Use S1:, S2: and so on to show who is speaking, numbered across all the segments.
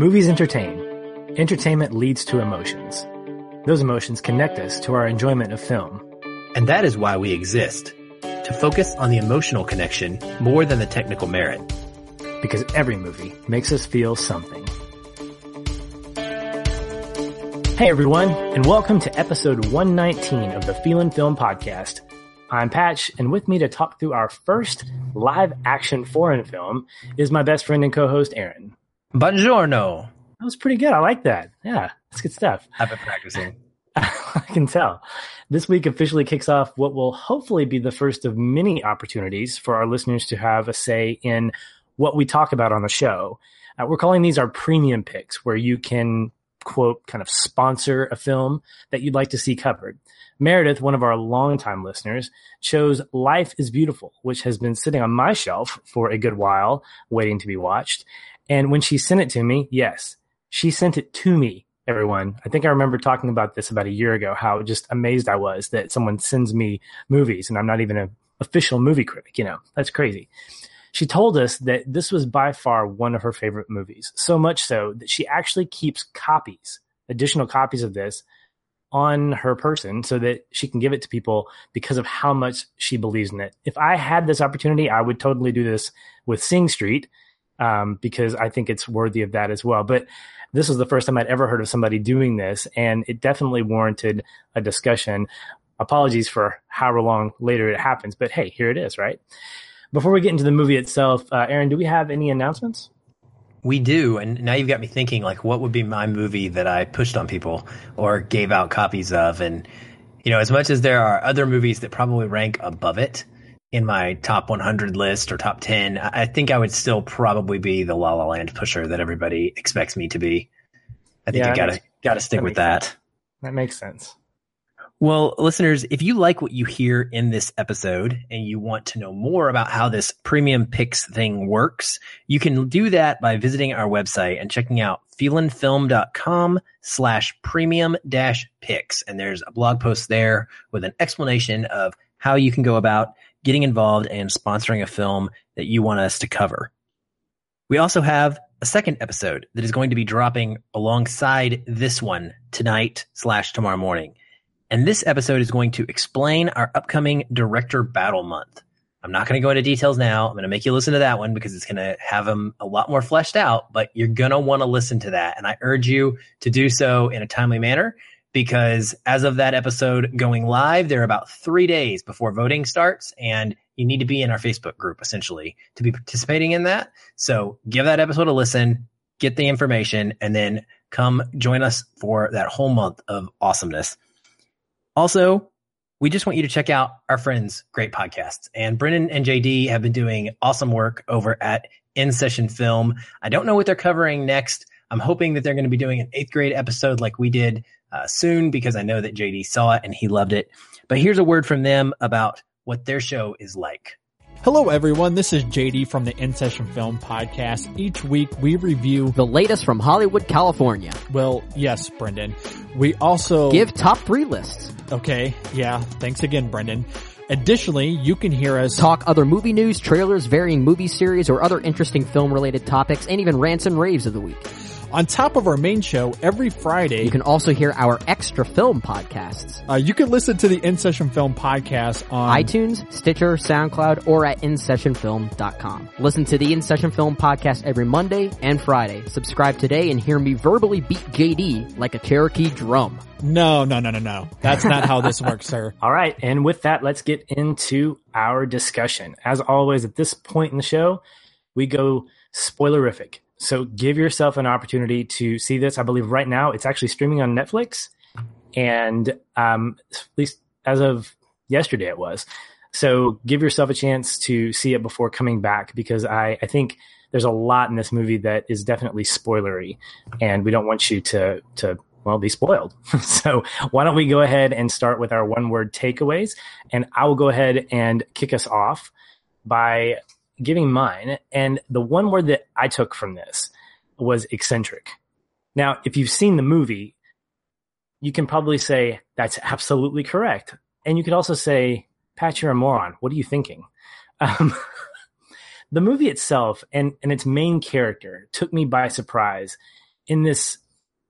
S1: Movies entertain. Entertainment leads to emotions. Those emotions connect us to our enjoyment of film.
S2: And that is why we exist. To focus on the emotional connection more than the technical merit.
S1: Because every movie makes us feel something. Hey everyone, and welcome to episode 119 of the Feelin' Film Podcast. I'm Patch, and with me to talk through our first live action foreign film is my best friend and co-host Aaron.
S2: Buongiorno.
S1: That was pretty good. I like that. Yeah, that's good stuff.
S2: I've been practicing.
S1: I can tell. This week officially kicks off what will hopefully be the first of many opportunities for our listeners to have a say in what we talk about on the show. Uh, we're calling these our premium picks, where you can quote kind of sponsor a film that you'd like to see covered. Meredith, one of our longtime listeners, chose Life is Beautiful, which has been sitting on my shelf for a good while, waiting to be watched. And when she sent it to me, yes, she sent it to me, everyone. I think I remember talking about this about a year ago, how just amazed I was that someone sends me movies and I'm not even an official movie critic. You know, that's crazy. She told us that this was by far one of her favorite movies, so much so that she actually keeps copies, additional copies of this on her person so that she can give it to people because of how much she believes in it. If I had this opportunity, I would totally do this with Sing Street um, because I think it's worthy of that as well. But this was the first time I'd ever heard of somebody doing this, and it definitely warranted a discussion. Apologies for however long later it happens, but hey, here it is, right? Before we get into the movie itself, uh, Aaron, do we have any announcements?
S2: We do, and now you've got me thinking like, what would be my movie that I pushed on people or gave out copies of? And you know, as much as there are other movies that probably rank above it, in my top 100 list or top 10, I think I would still probably be the La La Land pusher that everybody expects me to be. I think yeah, I gotta gotta stick that with that.
S1: Sense. That makes sense.
S2: Well, listeners, if you like what you hear in this episode and you want to know more about how this premium picks thing works, you can do that by visiting our website and checking out feelinfilm.com slash premium dash picks. And there's a blog post there with an explanation of how you can go about getting involved and sponsoring a film that you want us to cover. We also have a second episode that is going to be dropping alongside this one tonight slash tomorrow morning. And this episode is going to explain our upcoming director battle month. I'm not going to go into details now. I'm going to make you listen to that one because it's going to have them a lot more fleshed out, but you're going to want to listen to that. And I urge you to do so in a timely manner because as of that episode going live, there are about three days before voting starts, and you need to be in our Facebook group essentially to be participating in that. So give that episode a listen, get the information, and then come join us for that whole month of awesomeness. Also, we just want you to check out our friends' great podcasts. And Brendan and JD have been doing awesome work over at In Session Film. I don't know what they're covering next. I'm hoping that they're going to be doing an eighth grade episode like we did uh, soon because I know that JD saw it and he loved it. But here's a word from them about what their show is like.
S3: Hello everyone, this is JD from the In Session Film Podcast. Each week we review
S4: the latest from Hollywood, California.
S3: Well, yes, Brendan. We also
S4: give top three lists.
S3: Okay, yeah, thanks again, Brendan. Additionally, you can hear us
S4: talk other movie news, trailers, varying movie series, or other interesting film related topics, and even rants and raves of the week.
S3: On top of our main show, every Friday,
S4: you can also hear our extra film podcasts.
S3: Uh, you can listen to the In Session Film podcast on
S4: iTunes, Stitcher, SoundCloud, or at InSessionFilm.com. Listen to the In Session Film podcast every Monday and Friday. Subscribe today and hear me verbally beat JD like a Cherokee drum.
S3: No, no, no, no, no. That's not how this works, sir.
S1: All right. And with that, let's get into our discussion. As always, at this point in the show, we go spoilerific. So give yourself an opportunity to see this. I believe right now it's actually streaming on Netflix, and um, at least as of yesterday it was. So give yourself a chance to see it before coming back because I, I think there's a lot in this movie that is definitely spoilery, and we don't want you to to well be spoiled. so why don't we go ahead and start with our one word takeaways, and I will go ahead and kick us off by giving mine. And the one word that I took from this was eccentric. Now, if you've seen the movie, you can probably say that's absolutely correct. And you could also say, Pat, you're a moron. What are you thinking? Um, the movie itself and, and its main character took me by surprise in this,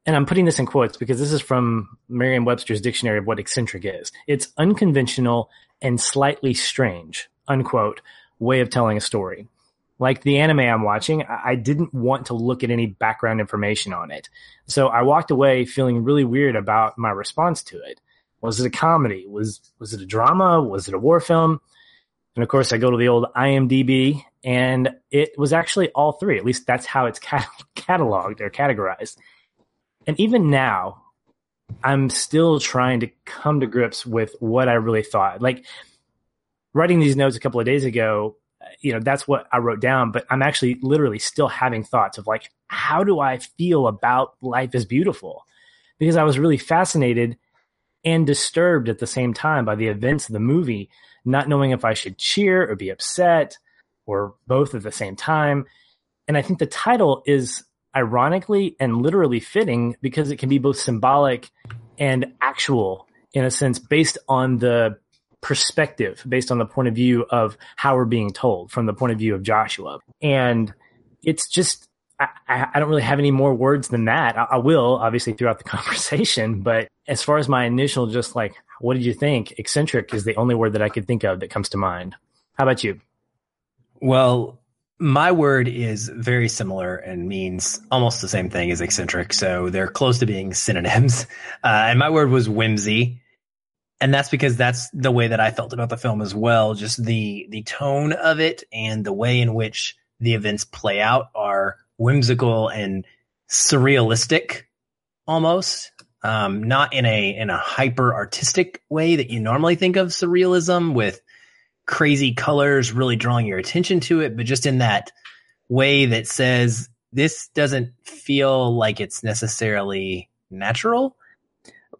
S1: and I'm putting this in quotes because this is from Merriam Webster's dictionary of what eccentric is. It's unconventional and slightly strange, unquote, way of telling a story. Like the anime I'm watching, I didn't want to look at any background information on it. So I walked away feeling really weird about my response to it. Was it a comedy? Was was it a drama? Was it a war film? And of course, I go to the old IMDb, and it was actually all three. At least that's how it's cat- cataloged or categorized. And even now, I'm still trying to come to grips with what I really thought. Like writing these notes a couple of days ago, you know, that's what I wrote down, but I'm actually literally still having thoughts of like, how do I feel about life is beautiful? Because I was really fascinated and disturbed at the same time by the events of the movie, not knowing if I should cheer or be upset or both at the same time. And I think the title is ironically and literally fitting because it can be both symbolic and actual in a sense based on the perspective, based on the point of view of how we're being told from the point of view of Joshua. And it's just, I, I, don't really have any more words than that. I, I, will obviously throughout the conversation, but as far as my initial, just like, what did you think? Eccentric is the only word that I could think of that comes to mind. How about you?
S2: Well, my word is very similar and means almost the same thing as eccentric. So they're close to being synonyms. Uh, and my word was whimsy. And that's because that's the way that I felt about the film as well. Just the, the tone of it and the way in which the events play out are whimsical and surrealistic almost. Um, not in a, in a hyper artistic way that you normally think of surrealism with crazy colors really drawing your attention to it, but just in that way that says this doesn't feel like it's necessarily natural.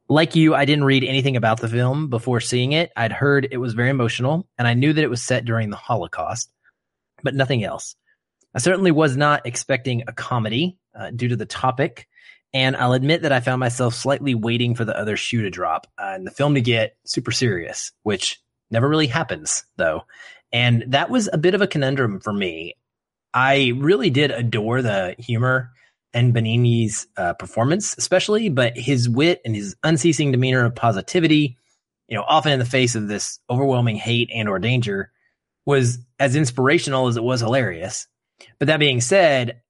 S2: Like you, I didn't read anything about the film before seeing it. I'd heard it was very emotional and I knew that it was set during the Holocaust, but nothing else. I certainly was not expecting a comedy uh, due to the topic. And I'll admit that I found myself slightly waiting for the other shoe to drop uh, and the film to get super serious, which never really happens though. And that was a bit of a conundrum for me. I really did adore the humor and Benigni's uh, performance, especially, but his wit and his unceasing demeanor of positivity, you know, often in the face of this overwhelming hate and or danger, was as inspirational as it was hilarious. But that being said,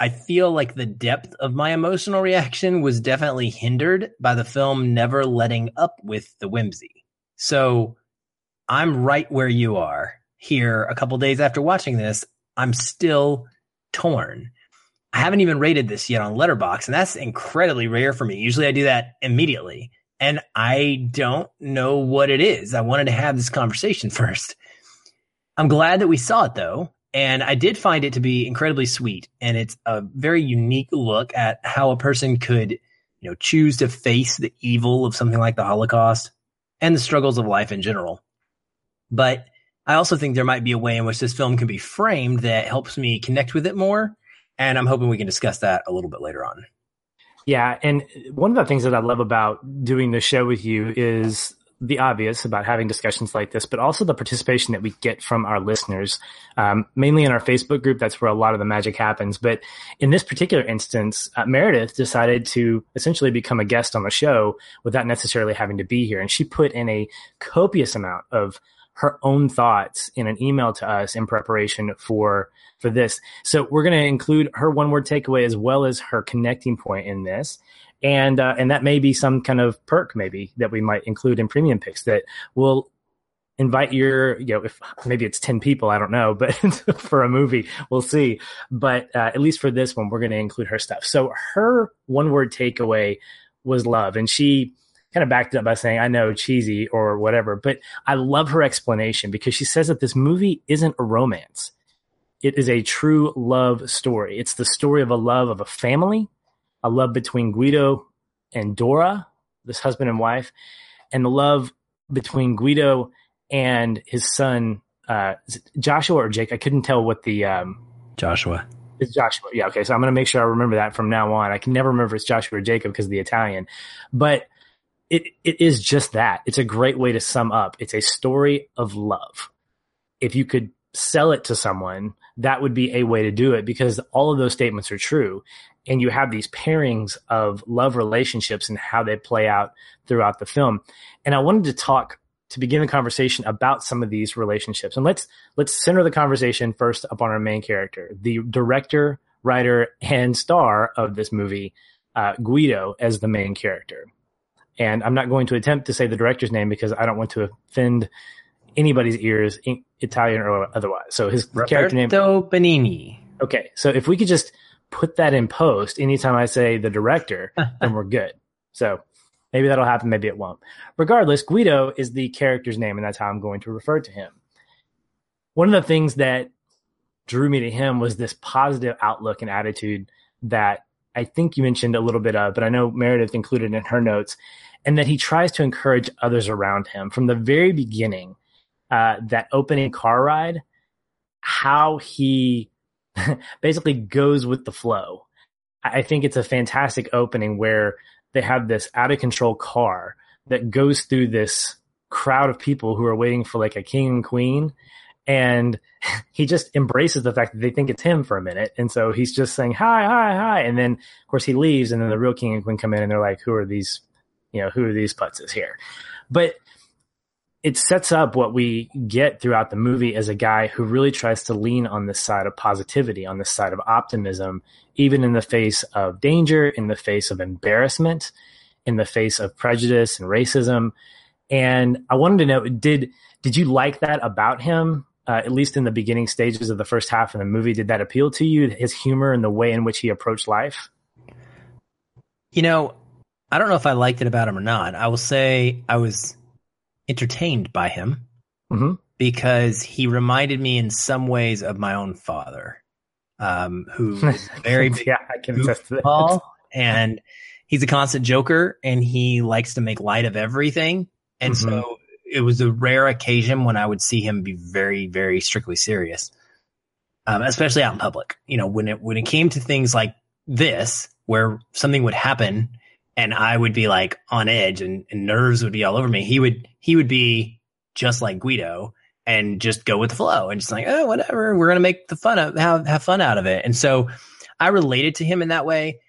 S2: I feel like the depth of my emotional reaction was definitely hindered by the film never letting up with the whimsy. So I'm right where you are here a couple days after watching this. I'm still torn. I haven't even rated this yet on Letterboxd, and that's incredibly rare for me. Usually I do that immediately. And I don't know what it is. I wanted to have this conversation first. I'm glad that we saw it though. And I did find it to be incredibly sweet. And it's a very unique look at how a person could, you know, choose to face the evil of something like the Holocaust and the struggles of life in general. But I also think there might be a way in which this film can be framed that helps me connect with it more. And I'm hoping we can discuss that a little bit later on.
S1: Yeah. And one of the things that I love about doing the show with you is the obvious about having discussions like this, but also the participation that we get from our listeners, um, mainly in our Facebook group. That's where a lot of the magic happens. But in this particular instance, uh, Meredith decided to essentially become a guest on the show without necessarily having to be here. And she put in a copious amount of her own thoughts in an email to us in preparation for for this. So we're going to include her one word takeaway as well as her connecting point in this. And uh, and that may be some kind of perk maybe that we might include in premium picks that will invite your you know if maybe it's 10 people i don't know but for a movie we'll see but uh, at least for this one we're going to include her stuff so her one word takeaway was love and she kind of backed it up by saying, I know cheesy or whatever, but I love her explanation because she says that this movie isn't a romance. It is a true love story. It's the story of a love of a family, a love between Guido and Dora, this husband and wife, and the love between Guido and his son, uh, Joshua or Jake. I couldn't tell what the, um,
S2: Joshua.
S1: It's Joshua. Yeah. Okay. So I'm going to make sure I remember that from now on. I can never remember if it's Joshua or Jacob because of the Italian, but it it is just that. It's a great way to sum up. It's a story of love. If you could sell it to someone, that would be a way to do it because all of those statements are true. and you have these pairings of love relationships and how they play out throughout the film. And I wanted to talk to begin the conversation about some of these relationships. And let's let's center the conversation first upon our main character, the director, writer, and star of this movie, uh, Guido, as the main character. And I'm not going to attempt to say the director's name because I don't want to offend anybody's ears, Italian or otherwise. So his
S2: Roberto
S1: character name.
S2: Benigni.
S1: Okay, so if we could just put that in post anytime I say the director, then we're good. So maybe that'll happen, maybe it won't. Regardless, Guido is the character's name, and that's how I'm going to refer to him. One of the things that drew me to him was this positive outlook and attitude that I think you mentioned a little bit of, but I know Meredith included in her notes, and that he tries to encourage others around him from the very beginning. Uh, that opening car ride, how he basically goes with the flow. I think it's a fantastic opening where they have this out of control car that goes through this crowd of people who are waiting for like a king and queen. And he just embraces the fact that they think it's him for a minute. And so he's just saying, hi, hi, hi. And then, of course, he leaves. And then the real king and queen come in and they're like, who are these, you know, who are these putzes here? But it sets up what we get throughout the movie as a guy who really tries to lean on this side of positivity, on this side of optimism, even in the face of danger, in the face of embarrassment, in the face of prejudice and racism. And I wanted to know did did you like that about him? Uh, at least in the beginning stages of the first half of the movie, did that appeal to you? His humor and the way in which he approached life.
S2: You know, I don't know if I liked it about him or not. I will say I was entertained by him
S1: mm-hmm.
S2: because he reminded me in some ways of my own father, um, who is very
S1: yeah, I can attest to that.
S2: And he's a constant joker and he likes to make light of everything. And mm-hmm. so it was a rare occasion when I would see him be very, very strictly serious, um, especially out in public. You know, when it when it came to things like this, where something would happen and I would be like on edge and, and, nerves would be all over me. He would he would be just like Guido and just go with the flow and just like oh whatever we're gonna make the fun of have have fun out of it. And so I related to him in that way,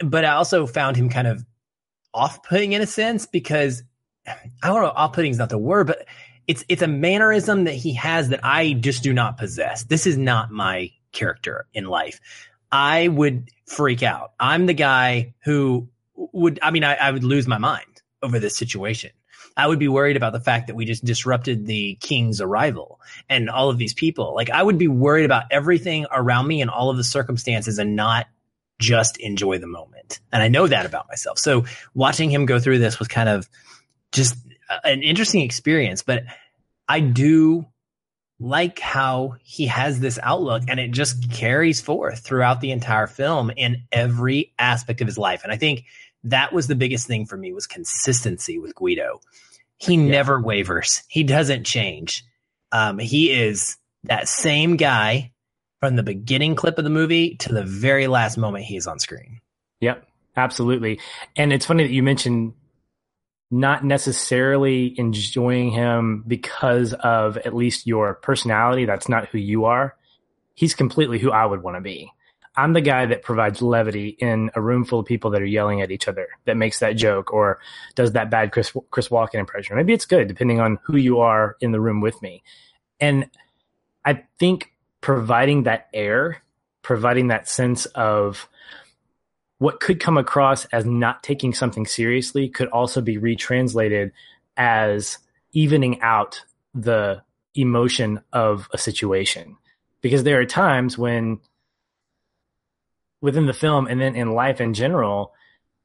S2: but I also found him kind of off putting in a sense because I don't know off putting is not the word, but it's it's a mannerism that he has that I just do not possess. This is not my character in life. I would freak out. I'm the guy who would I mean I, I would lose my mind over this situation. I would be worried about the fact that we just disrupted the king's arrival and all of these people. Like I would be worried about everything around me and all of the circumstances and not just enjoy the moment. And I know that about myself. So watching him go through this was kind of just an interesting experience, but I do like how he has this outlook and it just carries forth throughout the entire film in every aspect of his life. And I think that was the biggest thing for me was consistency with Guido. He yeah. never wavers. He doesn't change. Um, he is that same guy from the beginning clip of the movie to the very last moment he is on screen.
S1: Yep, absolutely. And it's funny that you mentioned not necessarily enjoying him because of at least your personality. That's not who you are. He's completely who I would want to be. I'm the guy that provides levity in a room full of people that are yelling at each other, that makes that joke or does that bad Chris, Chris Walken impression. Maybe it's good depending on who you are in the room with me. And I think providing that air, providing that sense of what could come across as not taking something seriously could also be retranslated as evening out the emotion of a situation. Because there are times when within the film and then in life in general,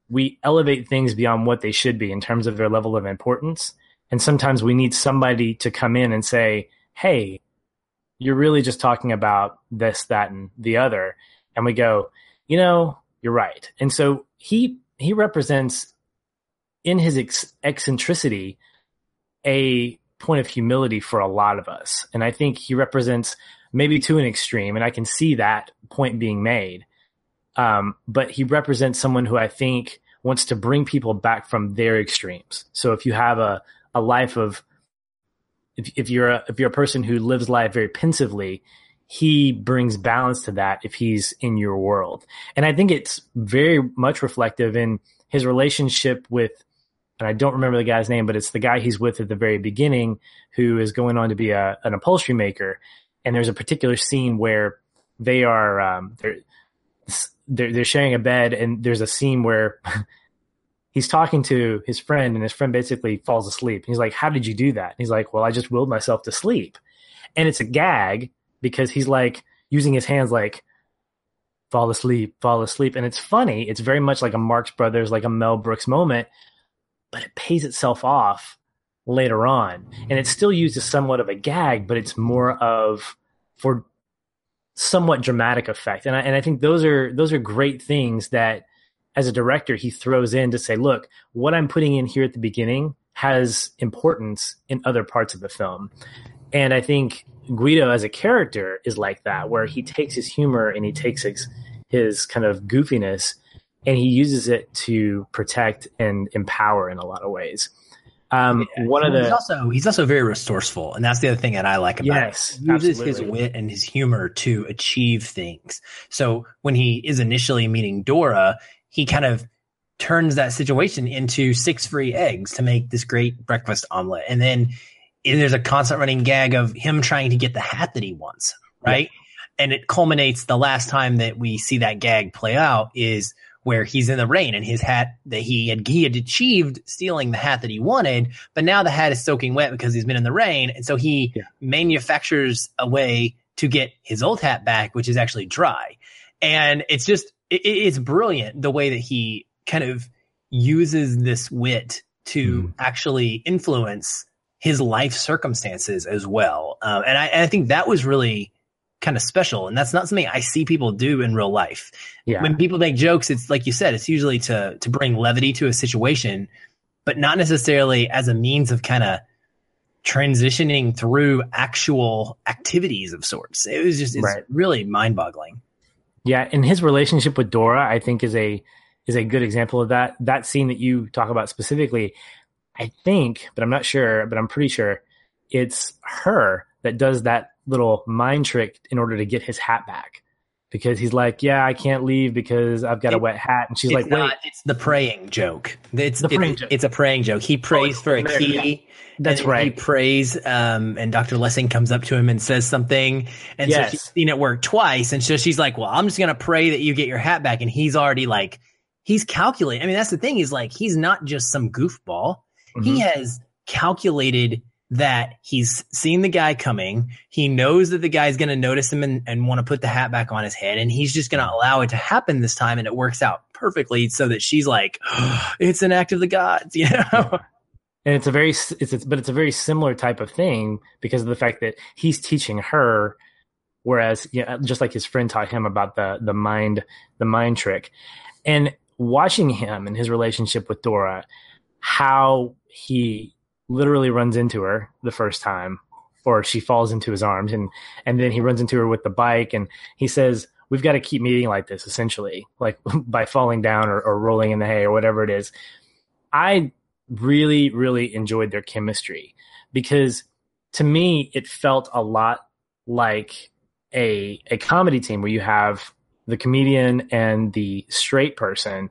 S1: we elevate things beyond what they should be in terms of their level of importance. And sometimes we need somebody to come in and say, Hey, you're really just talking about this, that, and the other. And we go, you know, you're right. And so he he represents in his ex- eccentricity a point of humility for a lot of us. And I think he represents maybe to an extreme, and I can see that point being made. Um, but he represents someone who I think wants to bring people back from their extremes. So if you have a, a life of, if, if you're a, if you're a person who lives life very pensively, he brings balance to that if he's in your world. And I think it's very much reflective in his relationship with, and I don't remember the guy's name, but it's the guy he's with at the very beginning who is going on to be a, an upholstery maker. And there's a particular scene where they are, um, they're, they're, they're sharing a bed and there's a scene where he's talking to his friend and his friend basically falls asleep. He's like, how did you do that? And he's like, well, I just willed myself to sleep. And it's a gag because he's like using his hands like fall asleep, fall asleep. And it's funny. It's very much like a Marx Brothers, like a Mel Brooks moment, but it pays itself off later on. And it's still used as somewhat of a gag, but it's more of for somewhat dramatic effect. And I, and I think those are, those are great things that as a director, he throws in to say, look, what I'm putting in here at the beginning has importance in other parts of the film. And I think Guido as a character is like that, where he takes his humor and he takes his, his kind of goofiness and he uses it to protect and empower in a lot of ways. Um, yeah, one of the
S2: he's also he's also very resourceful, and that's the other thing that I like about
S1: yes,
S2: it. He uses absolutely. his wit and his humor to achieve things. So when he is initially meeting Dora, he kind of turns that situation into six free eggs to make this great breakfast omelet, and then there's a constant running gag of him trying to get the hat that he wants, right? Yeah. And it culminates the last time that we see that gag play out is where he's in the rain and his hat that he had he had achieved stealing the hat that he wanted, but now the hat is soaking wet because he's been in the rain, and so he yeah. manufactures a way to get his old hat back, which is actually dry. And it's just it, it's brilliant the way that he kind of uses this wit to mm. actually influence his life circumstances as well. Um, and, I, and I think that was really kind of special. And that's not something I see people do in real life. Yeah. When people make jokes, it's like you said, it's usually to, to bring levity to a situation, but not necessarily as a means of kind of transitioning through actual activities of sorts. It was just, it's right. really mind boggling.
S1: Yeah. And his relationship with Dora, I think is a, is a good example of that. That scene that you talk about specifically, I think, but I'm not sure, but I'm pretty sure it's her that does that little mind trick in order to get his hat back. Because he's like, yeah, I can't leave because I've got it, a wet hat, and she's like, wait,
S2: it's the praying joke. It's the praying joke. It's a praying joke. He prays oh, for a key.
S1: That's right.
S2: He prays, um, and Dr. Lessing comes up to him and says something, and yes. so she's seen it work twice, and so she's like, "Well, I'm just gonna pray that you get your hat back," and he's already like, he's calculating. I mean, that's the thing. He's like, he's not just some goofball. Mm-hmm. He has calculated that he's seen the guy coming. He knows that the guy's going to notice him and, and want to put the hat back on his head. And he's just going to allow it to happen this time. And it works out perfectly so that she's like, oh, it's an act of the gods, you know?
S1: And it's a very, it's, it's, but it's a very similar type of thing because of the fact that he's teaching her, whereas, you know, just like his friend taught him about the, the mind, the mind trick. And watching him and his relationship with Dora, how he literally runs into her the first time or she falls into his arms and and then he runs into her with the bike and he says we've got to keep meeting like this essentially like by falling down or, or rolling in the hay or whatever it is. I really really enjoyed their chemistry because to me it felt a lot like a a comedy team where you have the comedian and the straight person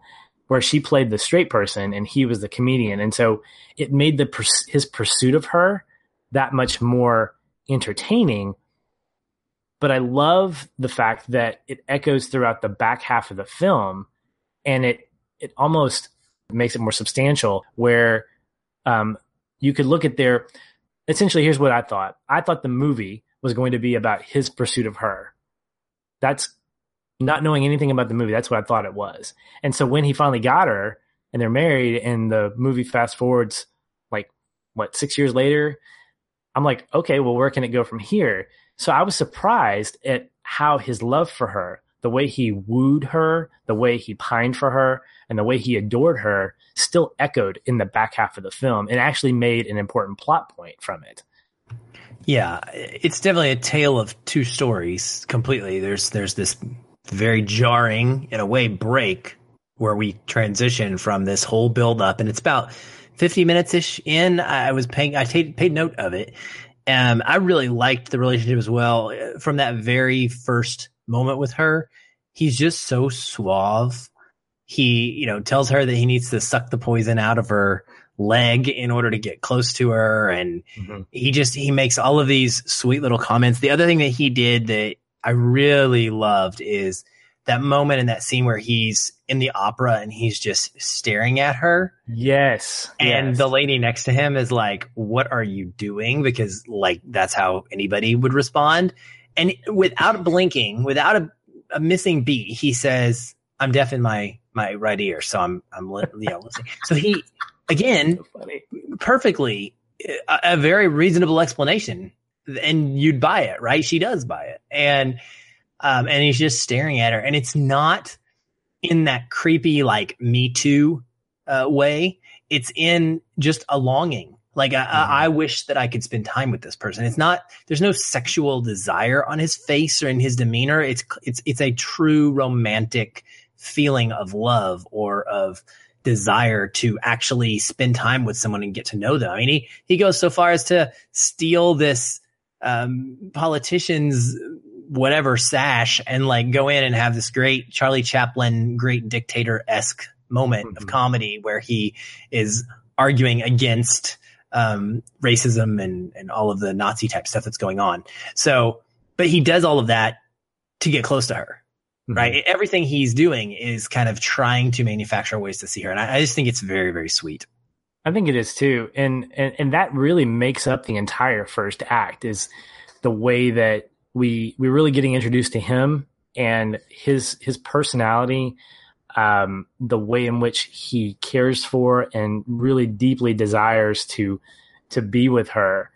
S1: where she played the straight person and he was the comedian. And so it made the his pursuit of her that much more entertaining. But I love the fact that it echoes throughout the back half of the film and it it almost makes it more substantial where um, you could look at their essentially here's what I thought. I thought the movie was going to be about his pursuit of her. That's not knowing anything about the movie. That's what I thought it was. And so when he finally got her and they're married and the movie fast forwards like what, six years later, I'm like, okay, well, where can it go from here? So I was surprised at how his love for her, the way he wooed her, the way he pined for her, and the way he adored her still echoed in the back half of the film and actually made an important plot point from it.
S2: Yeah, it's definitely a tale of two stories completely. There's there's this very jarring in a way break where we transition from this whole build up and it's about 50 minutes ish in. I was paying, I t- paid note of it Um, I really liked the relationship as well from that very first moment with her. He's just so suave. He, you know, tells her that he needs to suck the poison out of her leg in order to get close to her. And mm-hmm. he just, he makes all of these sweet little comments. The other thing that he did that I really loved is that moment in that scene where he's in the opera and he's just staring at her.
S1: Yes.
S2: And
S1: yes.
S2: the lady next to him is like, What are you doing? Because, like, that's how anybody would respond. And without blinking, without a, a missing beat, he says, I'm deaf in my, my right ear. So I'm, I'm, you know, listening. So he, again, so perfectly, a, a very reasonable explanation. And you'd buy it, right? She does buy it. And, um, and he's just staring at her, and it's not in that creepy like Me Too uh, way. It's in just a longing. Like I, mm-hmm. I, wish that I could spend time with this person. It's not. There's no sexual desire on his face or in his demeanor. It's it's it's a true romantic feeling of love or of desire to actually spend time with someone and get to know them. I mean, he he goes so far as to steal this um, politician's whatever sash and like go in and have this great Charlie Chaplin, great dictator esque moment mm-hmm. of comedy where he is arguing against um, racism and, and all of the Nazi type stuff that's going on. So, but he does all of that to get close to her, mm-hmm. right? Everything he's doing is kind of trying to manufacture ways to see her. And I, I just think it's very, very sweet.
S1: I think it is too. And, and, and that really makes up the entire first act is the way that we we're really getting introduced to him and his his personality, um, the way in which he cares for and really deeply desires to to be with her.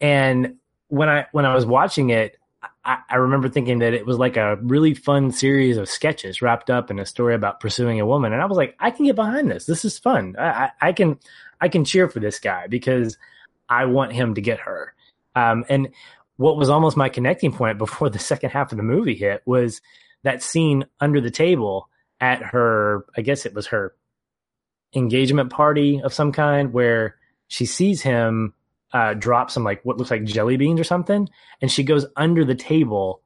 S1: And when I when I was watching it, I, I, remember thinking that it was like a really fun series of sketches wrapped up in a story about pursuing a woman. And I was like, I can get behind this. This is fun. I, I, can I can cheer for this guy because I want him to get her. Um, and what was almost my connecting point before the second half of the movie hit was that scene under the table at her, I guess it was her engagement party of some kind where she sees him uh, drop some like what looks like jelly beans or something, and she goes under the table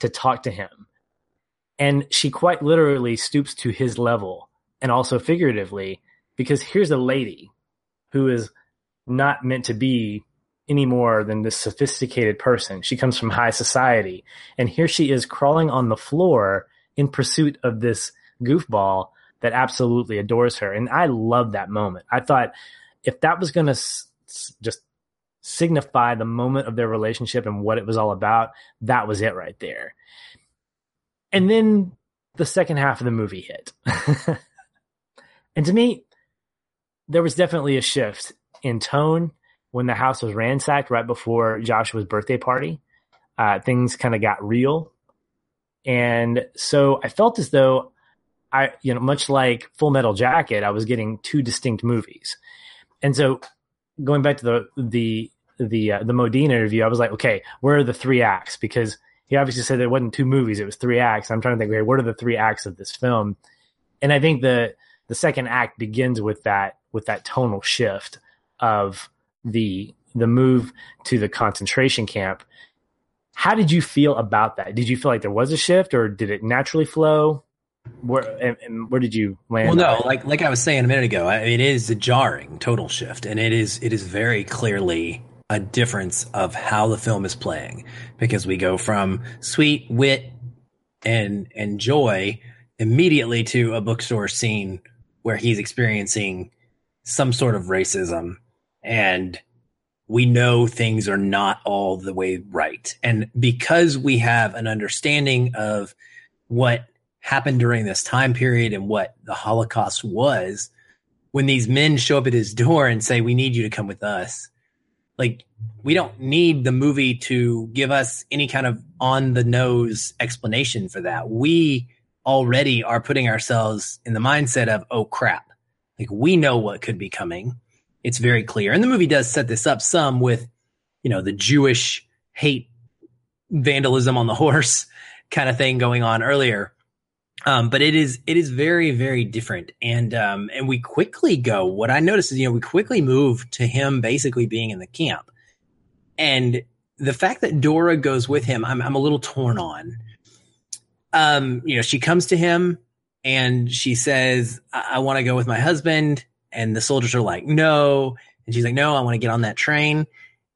S1: to talk to him. And she quite literally stoops to his level and also figuratively because here's a lady who is not meant to be any more than this sophisticated person. She comes from high society. And here she is crawling on the floor in pursuit of this goofball that absolutely adores her. And I love that moment. I thought if that was going to s- just signify the moment of their relationship and what it was all about, that was it right there. And then the second half of the movie hit. and to me, there was definitely a shift in tone when the house was ransacked right before Joshua's birthday party, uh, things kind of got real. And so I felt as though I, you know, much like Full Metal Jacket, I was getting two distinct movies. And so going back to the, the, the, uh, the Modine interview, I was like, okay, where are the three acts? Because he obviously said there wasn't two movies, it was three acts. I'm trying to think, okay, what are the three acts of this film? And I think the, the second act begins with that, with that tonal shift of the the move to the concentration camp. How did you feel about that? Did you feel like there was a shift, or did it naturally flow? Where and, and where did you land?
S2: Well, no, like like I was saying a minute ago, it is a jarring total shift, and it is it is very clearly a difference of how the film is playing because we go from sweet wit and and joy immediately to a bookstore scene where he's experiencing some sort of racism and we know things are not all the way right. And because we have an understanding of what happened during this time period and what the Holocaust was, when these men show up at his door and say, We need you to come with us, like we don't need the movie to give us any kind of on the nose explanation for that. We already are putting ourselves in the mindset of, Oh crap. Like we know what could be coming it's very clear. And the movie does set this up some with, you know, the Jewish hate vandalism on the horse kind of thing going on earlier. Um, but it is it is very very different, and um, and we quickly go. What I noticed is, you know, we quickly move to him basically being in the camp, And the fact that Dora goes with him, I'm, I'm a little torn on. Um, you know, she comes to him and she says, I, I want to go with my husband. And the soldiers are like, no. And she's like, no, I want to get on that train.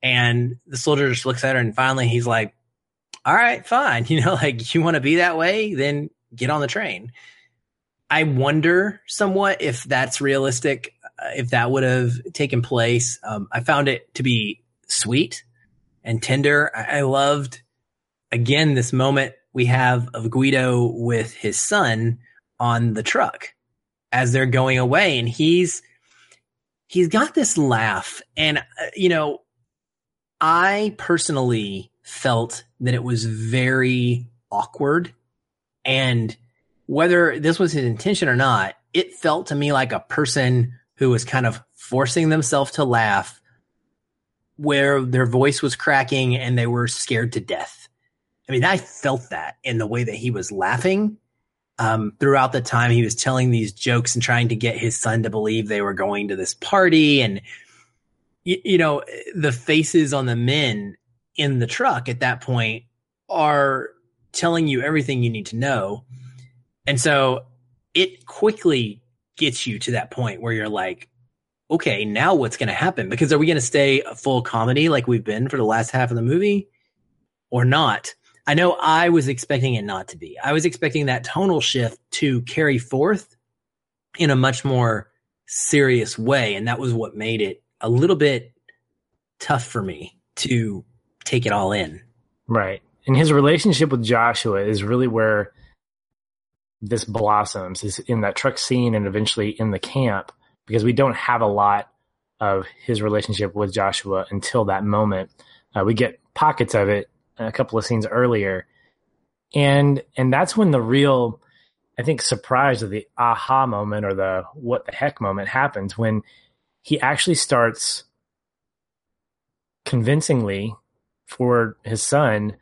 S2: And the soldier just looks at her and finally he's like, all right, fine. You know, like you want to be that way, then get on the train. I wonder somewhat if that's realistic, uh, if that would have taken place. Um, I found it to be sweet and tender. I, I loved, again, this moment we have of Guido with his son on the truck as they're going away. And he's, he's got this laugh. And, uh, you know, I personally felt that it was very awkward. And whether this was his intention or not, it felt to me like a person who was kind of forcing themselves to laugh where their voice was cracking and they were scared to death. I mean, I felt that in the way that he was laughing um, throughout the time he was telling these jokes and trying to get his son to believe they were going to this party. And, you, you know, the faces on the men in the truck at that point are telling you everything you need to know. And so it quickly gets you to that point where you're like, okay, now what's going to happen? Because are we going to stay a full comedy like we've been for the last half of the movie or not? I know I was expecting it not to be. I was expecting that tonal shift to carry forth in a much more serious way. And that was what made it a little bit tough for me to take it all in.
S1: Right. And his relationship with Joshua is really where this blossoms is in that truck scene and eventually in the camp because we don't have a lot of his relationship with Joshua until that moment. Uh, we get pockets of it a couple of scenes earlier, and and that's when the real, I think, surprise of the aha moment or the what the heck moment happens when he actually starts convincingly for his son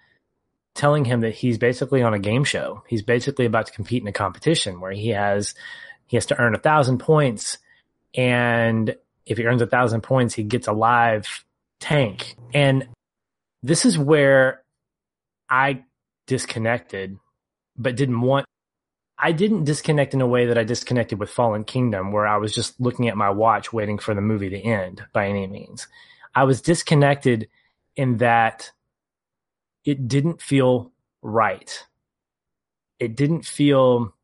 S1: telling him that he's basically on a game show. He's basically about to compete in a competition where he has he has to earn a thousand points, and if he earns a thousand points, he gets a live tank. And this is where I disconnected, but didn't want. I didn't disconnect in a way that I disconnected with Fallen Kingdom, where I was just looking at my watch waiting for the movie to end by any means. I was disconnected in that it didn't feel right. It didn't feel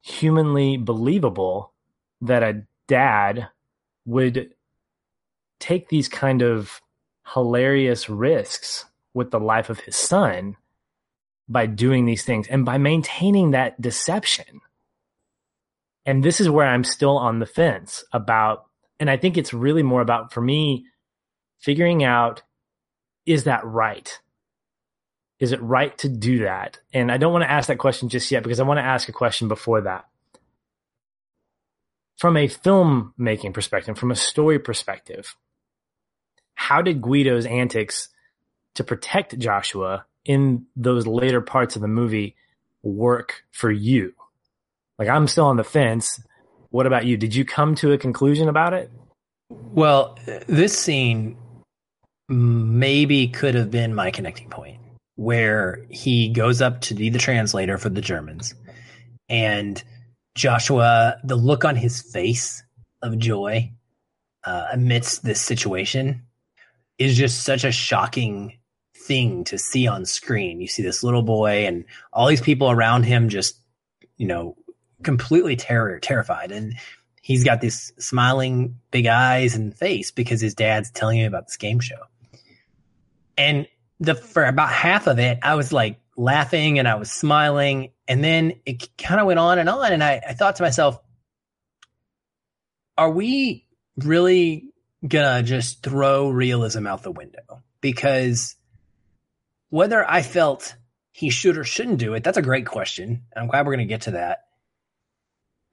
S1: humanly believable that a dad would take these kind of hilarious risks with the life of his son by doing these things and by maintaining that deception. And this is where I'm still on the fence about, and I think it's really more about, for me, figuring out is that right? Is it right to do that? And I don't want to ask that question just yet because I want to ask a question before that. From a filmmaking perspective, from a story perspective, how did Guido's antics to protect Joshua in those later parts of the movie work for you? Like I'm still on the fence. What about you? Did you come to a conclusion about it?
S2: Well, this scene maybe could have been my connecting point where he goes up to be the translator for the Germans and Joshua, the look on his face of joy uh, amidst this situation is just such a shocking thing to see on screen. You see this little boy and all these people around him just, you know, completely terror terrified. And he's got these smiling big eyes and face because his dad's telling him about this game show. And the for about half of it, I was like laughing and I was smiling, and then it kind of went on and on, and I, I thought to myself, are we really gonna just throw realism out the window? Because whether I felt he should or shouldn't do it, that's a great question. I'm glad we're gonna get to that.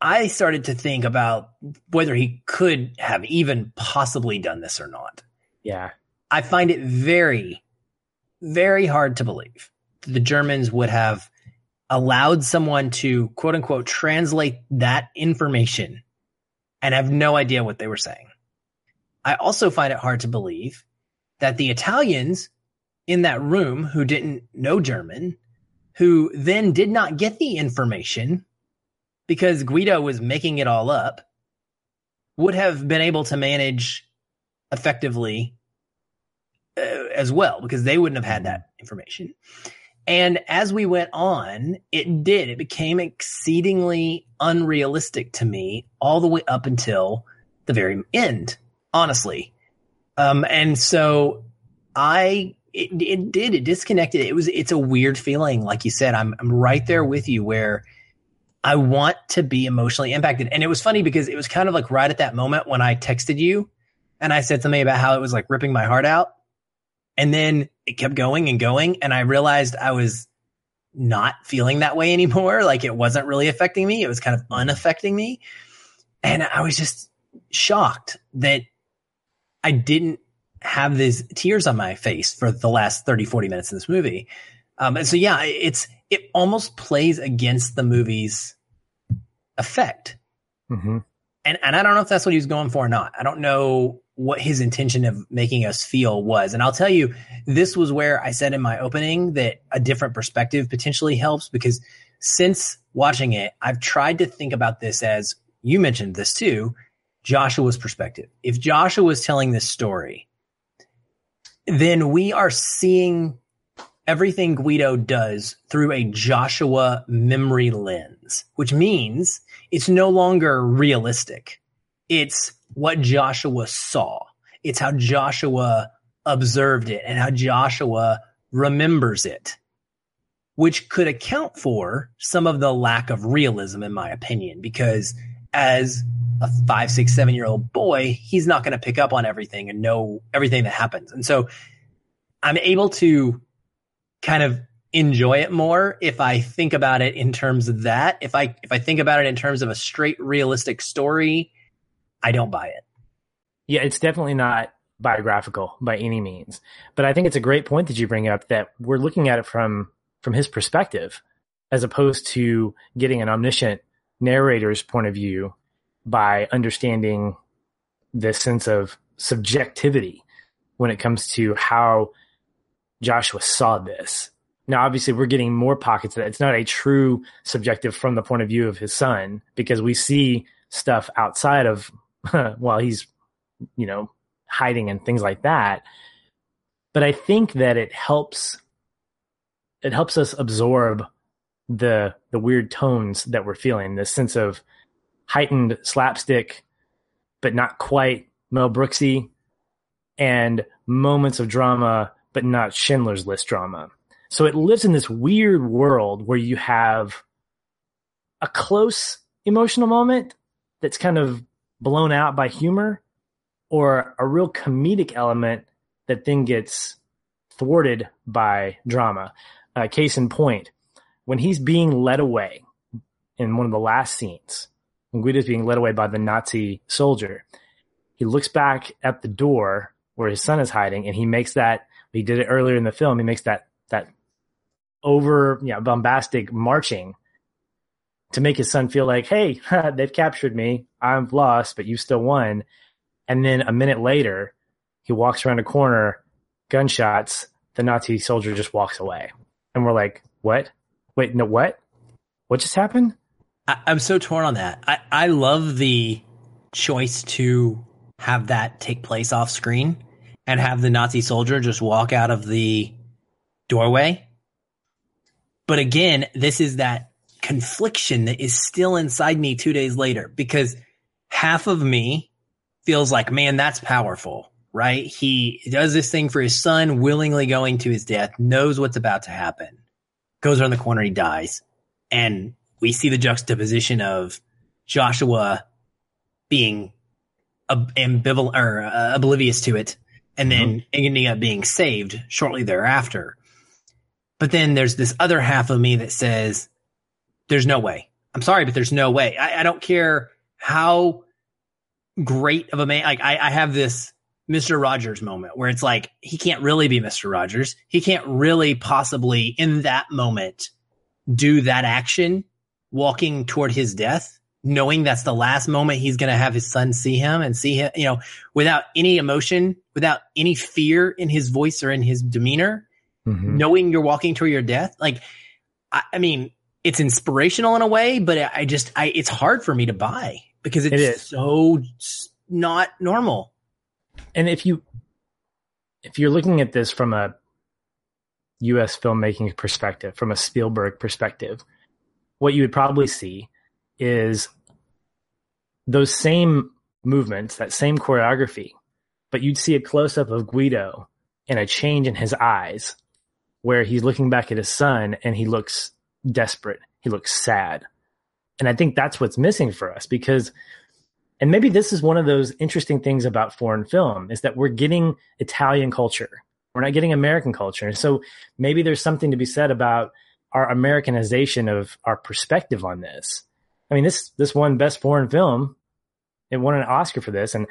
S2: I started to think about whether he could have even possibly done this or not.
S1: Yeah.
S2: I find it very, very hard to believe that the Germans would have allowed someone to quote unquote translate that information and have no idea what they were saying. I also find it hard to believe that the Italians in that room who didn't know German, who then did not get the information because Guido was making it all up, would have been able to manage effectively as well because they wouldn't have had that information. And as we went on, it did. It became exceedingly unrealistic to me all the way up until the very end, honestly. Um, and so I, it, it did, it disconnected. It was, it's a weird feeling. Like you said, I'm, I'm right there with you where I want to be emotionally impacted. And it was funny because it was kind of like right at that moment when I texted you and I said something about how it was like ripping my heart out. And then it kept going and going. And I realized I was not feeling that way anymore. Like it wasn't really affecting me. It was kind of unaffecting me. And I was just shocked that I didn't have these tears on my face for the last 30, 40 minutes in this movie. Um, and so, yeah, it's, it almost plays against the movie's effect. Mm-hmm. And, and I don't know if that's what he was going for or not. I don't know what his intention of making us feel was. And I'll tell you, this was where I said in my opening that a different perspective potentially helps because since watching it, I've tried to think about this as you mentioned this too, Joshua's perspective. If Joshua was telling this story, then we are seeing everything Guido does through a Joshua memory lens, which means it's no longer realistic. It's what Joshua saw. It's how Joshua observed it and how Joshua remembers it, which could account for some of the lack of realism, in my opinion, because as a five, six, seven year old boy, he's not going to pick up on everything and know everything that happens. And so I'm able to kind of enjoy it more if I think about it in terms of that. If I if I think about it in terms of a straight realistic story, I don't buy it.
S1: Yeah, it's definitely not biographical by any means. But I think it's a great point that you bring up that we're looking at it from from his perspective as opposed to getting an omniscient narrator's point of view by understanding this sense of subjectivity when it comes to how Joshua saw this. Now, obviously, we're getting more pockets of that. It's not a true subjective from the point of view of his son because we see stuff outside of while he's, you know, hiding and things like that. But I think that it helps it helps us absorb the the weird tones that we're feeling, this sense of heightened slapstick, but not quite Mel Brooksy, and moments of drama, but not Schindler's List drama. So it lives in this weird world where you have a close emotional moment that's kind of blown out by humor, or a real comedic element that then gets thwarted by drama. Uh, case in point, when he's being led away in one of the last scenes, when Guido's being led away by the Nazi soldier, he looks back at the door where his son is hiding and he makes that, he did it earlier in the film, he makes that, that over, bombastic marching to make his son feel like, hey, they've captured me. I've lost, but you still won. And then a minute later, he walks around a corner, gunshots, the Nazi soldier just walks away. And we're like, what? Wait, no, what? What just happened?
S2: I, am so torn on that. I, I love the choice to have that take place off screen and have the Nazi soldier just walk out of the doorway. But again, this is that confliction that is still inside me two days later because half of me feels like, man, that's powerful, right? He does this thing for his son, willingly going to his death, knows what's about to happen goes around the corner, he dies. And we see the juxtaposition of Joshua being ambivalent or uh, oblivious to it and then mm-hmm. ending up being saved shortly thereafter. But then there's this other half of me that says, there's no way. I'm sorry, but there's no way. I, I don't care how great of a man. Like I, I have this Mr. Rogers moment where it's like he can't really be Mr. Rogers. He can't really possibly in that moment do that action walking toward his death knowing that's the last moment he's going to have his son see him and see him, you know, without any emotion, without any fear in his voice or in his demeanor, mm-hmm. knowing you're walking toward your death. Like, I, I, mean, it's inspirational in a way, but I just, I, it's hard for me to buy because it's it so not normal.
S1: And if you, if you're looking at this from a U.S. filmmaking perspective, from a Spielberg perspective, what you would probably see is those same movements, that same choreography, but you'd see a close up of Guido and a change in his eyes where he's looking back at his son and he looks desperate. He looks sad. And I think that's what's missing for us because and maybe this is one of those interesting things about foreign film is that we're getting Italian culture. We're not getting American culture. And so maybe there's something to be said about our Americanization of our perspective on this. I mean, this this won best foreign film. It won an Oscar for this, and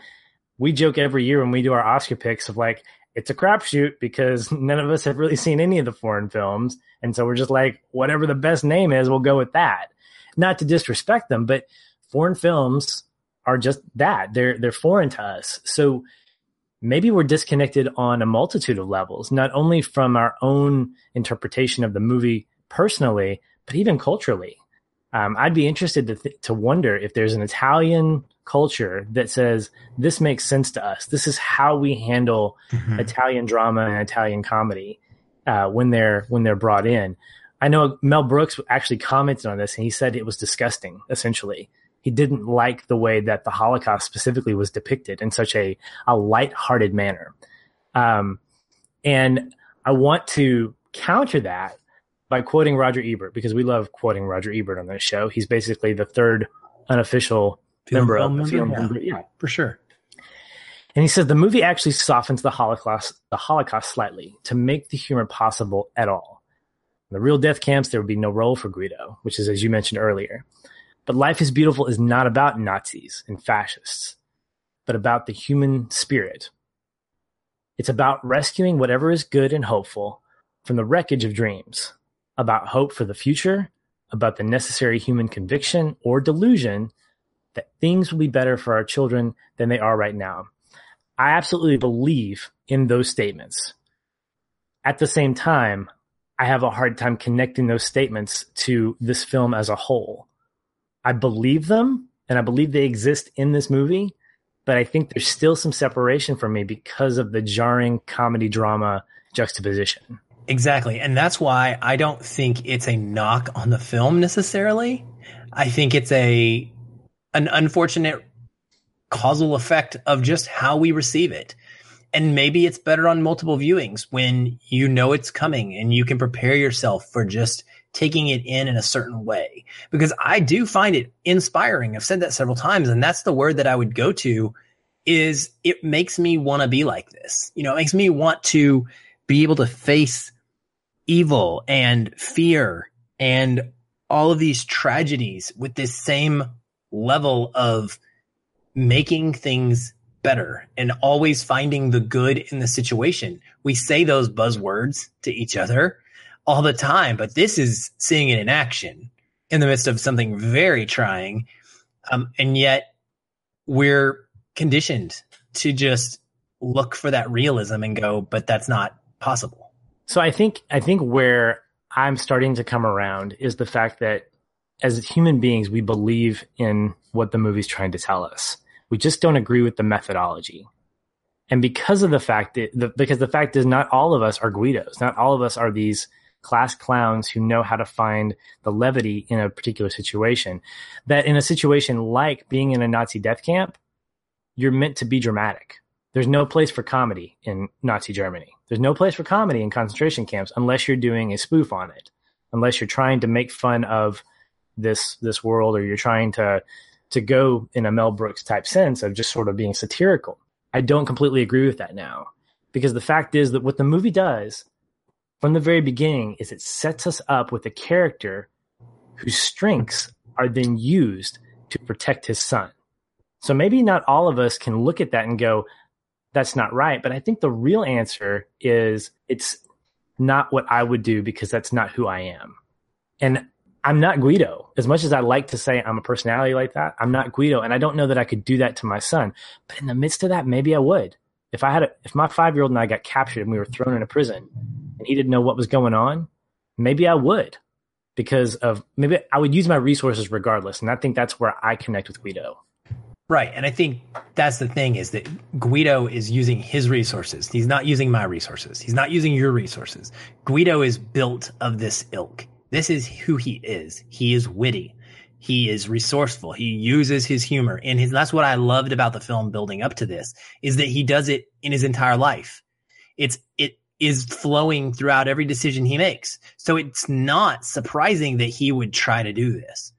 S1: we joke every year when we do our Oscar picks of like it's a crapshoot because none of us have really seen any of the foreign films, and so we're just like whatever the best name is, we'll go with that. Not to disrespect them, but foreign films are just that they're they're foreign to us. So maybe we're disconnected on a multitude of levels, not only from our own interpretation of the movie personally, but even culturally. Um, I'd be interested to th- to wonder if there's an Italian culture that says this makes sense to us. This is how we handle mm-hmm. Italian drama and Italian comedy uh, when they're when they're brought in. I know Mel Brooks actually commented on this, and he said it was disgusting. Essentially, he didn't like the way that the Holocaust specifically was depicted in such a a light-hearted manner. Um, and I want to counter that by quoting Roger Ebert because we love quoting Roger Ebert on this show. He's basically the third unofficial film member of the film.
S2: Yeah, yeah, for sure.
S1: And he says the movie actually softens the Holocaust, the Holocaust slightly to make the humor possible at all. In the real death camps, there would be no role for Guido, which is as you mentioned earlier. But Life is Beautiful is not about Nazis and fascists, but about the human spirit. It's about rescuing whatever is good and hopeful from the wreckage of dreams about hope for the future, about the necessary human conviction or delusion that things will be better for our children than they are right now. I absolutely believe in those statements. At the same time, I have a hard time connecting those statements to this film as a whole. I believe them and I believe they exist in this movie, but I think there's still some separation for me because of the jarring comedy drama juxtaposition.
S2: Exactly. And that's why I don't think it's a knock on the film necessarily. I think it's a an unfortunate causal effect of just how we receive it. And maybe it's better on multiple viewings when you know it's coming and you can prepare yourself for just taking it in in a certain way. Because I do find it inspiring. I've said that several times and that's the word that I would go to is it makes me want to be like this. You know, it makes me want to be able to face evil and fear and all of these tragedies with this same level of making things better and always finding the good in the situation. We say those buzzwords to each other all the time, but this is seeing it in action in the midst of something very trying. Um, and yet we're conditioned to just look for that realism and go, but that's not possible.
S1: So I think I think where I'm starting to come around is the fact that as human beings, we believe in what the movie's trying to tell us. We just don't agree with the methodology. And because of the fact that, the, because the fact is not all of us are Guidos, not all of us are these class clowns who know how to find the levity in a particular situation. That in a situation like being in a Nazi death camp, you're meant to be dramatic. There's no place for comedy in Nazi Germany. There's no place for comedy in concentration camps unless you're doing a spoof on it, unless you're trying to make fun of this this world or you're trying to to go in a Mel Brooks type sense of just sort of being satirical. I don't completely agree with that now because the fact is that what the movie does from the very beginning is it sets us up with a character whose strengths are then used to protect his son. So maybe not all of us can look at that and go, that's not right. But I think the real answer is it's not what I would do because that's not who I am. And I'm not Guido. As much as I like to say I'm a personality like that, I'm not Guido, and I don't know that I could do that to my son. But in the midst of that, maybe I would. If I had a, if my five year old and I got captured and we were thrown in a prison, and he didn't know what was going on, maybe I would, because of maybe I would use my resources regardless, and I think that's where I connect with Guido.
S2: Right. And I think that's the thing is that Guido is using his resources. He's not using my resources. He's not using your resources. Guido is built of this ilk. This is who he is. He is witty. He is resourceful. He uses his humor and his, that's what I loved about the film building up to this is that he does it in his entire life. It's, it is flowing throughout every decision he makes. So it's not surprising that he would try to do this.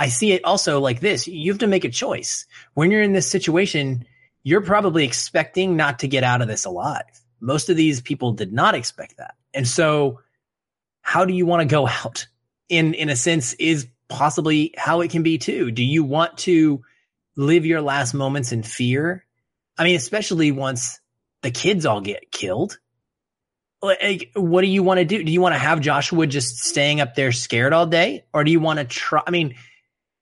S2: I see it also like this. You have to make a choice. When you're in this situation, you're probably expecting not to get out of this alive. Most of these people did not expect that. And so how do you want to go out? In in a sense is possibly how it can be too. Do you want to live your last moments in fear? I mean, especially once the kids all get killed. Like, what do you want to do? Do you want to have Joshua just staying up there scared all day? Or do you want to try? I mean,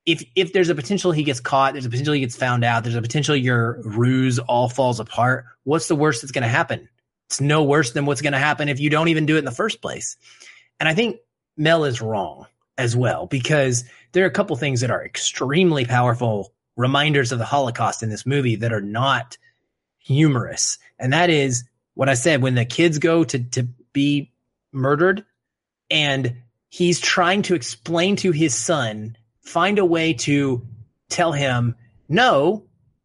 S2: if if there's a potential he gets caught, there's a potential he gets found out, there's a potential your ruse all falls apart. What's the worst that's going to happen? It's no worse than what's going to happen if you don't even do it in the first place. And I think Mel is wrong as well because there are a couple things that are extremely powerful reminders of the Holocaust in this movie that are not humorous. And that is what I said when the kids go to to be murdered and he's trying to explain to his son find a way to tell him, no,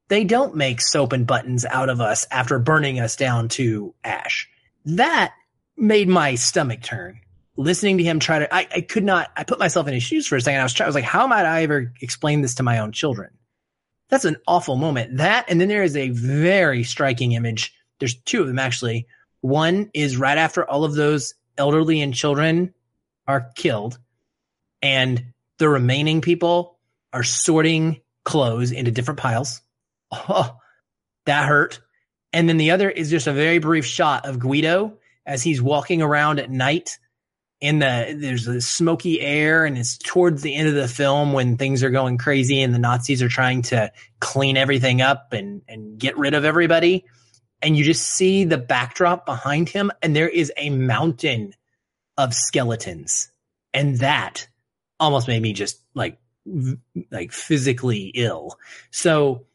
S2: they don't make soap and buttons out of us after burning us down to ash. That made my stomach turn. Listening to him try to, I, I could not, I put myself in his shoes for a second. I was trying, I was like, how might I ever explain this to my own children? That's an awful moment. That, and then there is a very striking image. There's two of them actually. One is right after all of those elderly and children are killed and the remaining people are sorting clothes into different piles. Oh, that hurt. And then the other is just a very brief shot of Guido as he's walking around at night in the there's a smoky air and it's towards the end of the film when things are going crazy and the Nazis are trying to clean everything up and and get rid of everybody and you just see the backdrop behind him and there is a mountain of skeletons and that almost made me just like like physically ill. So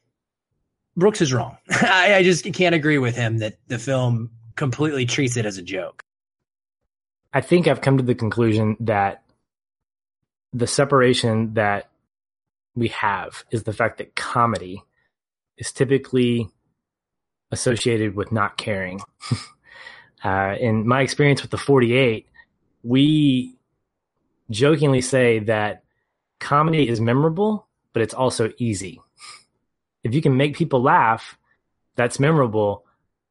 S2: Brooks is wrong. I, I just can't agree with him that the film completely treats it as a joke.
S1: I think I've come to the conclusion that the separation that we have is the fact that comedy is typically associated with not caring. uh, in my experience with the 48, we jokingly say that comedy is memorable, but it's also easy. If you can make people laugh, that's memorable,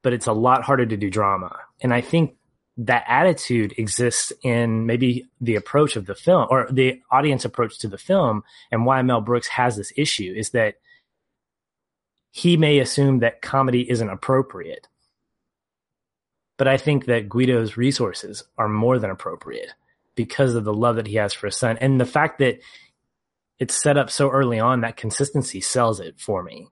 S1: but it's a lot harder to do drama. And I think that attitude exists in maybe the approach of the film or the audience approach to the film and why Mel Brooks has this issue is that he may assume that comedy isn't appropriate. But I think that Guido's resources are more than appropriate because of the love that he has for his son and the fact that it's set up so early on that consistency sells it for me.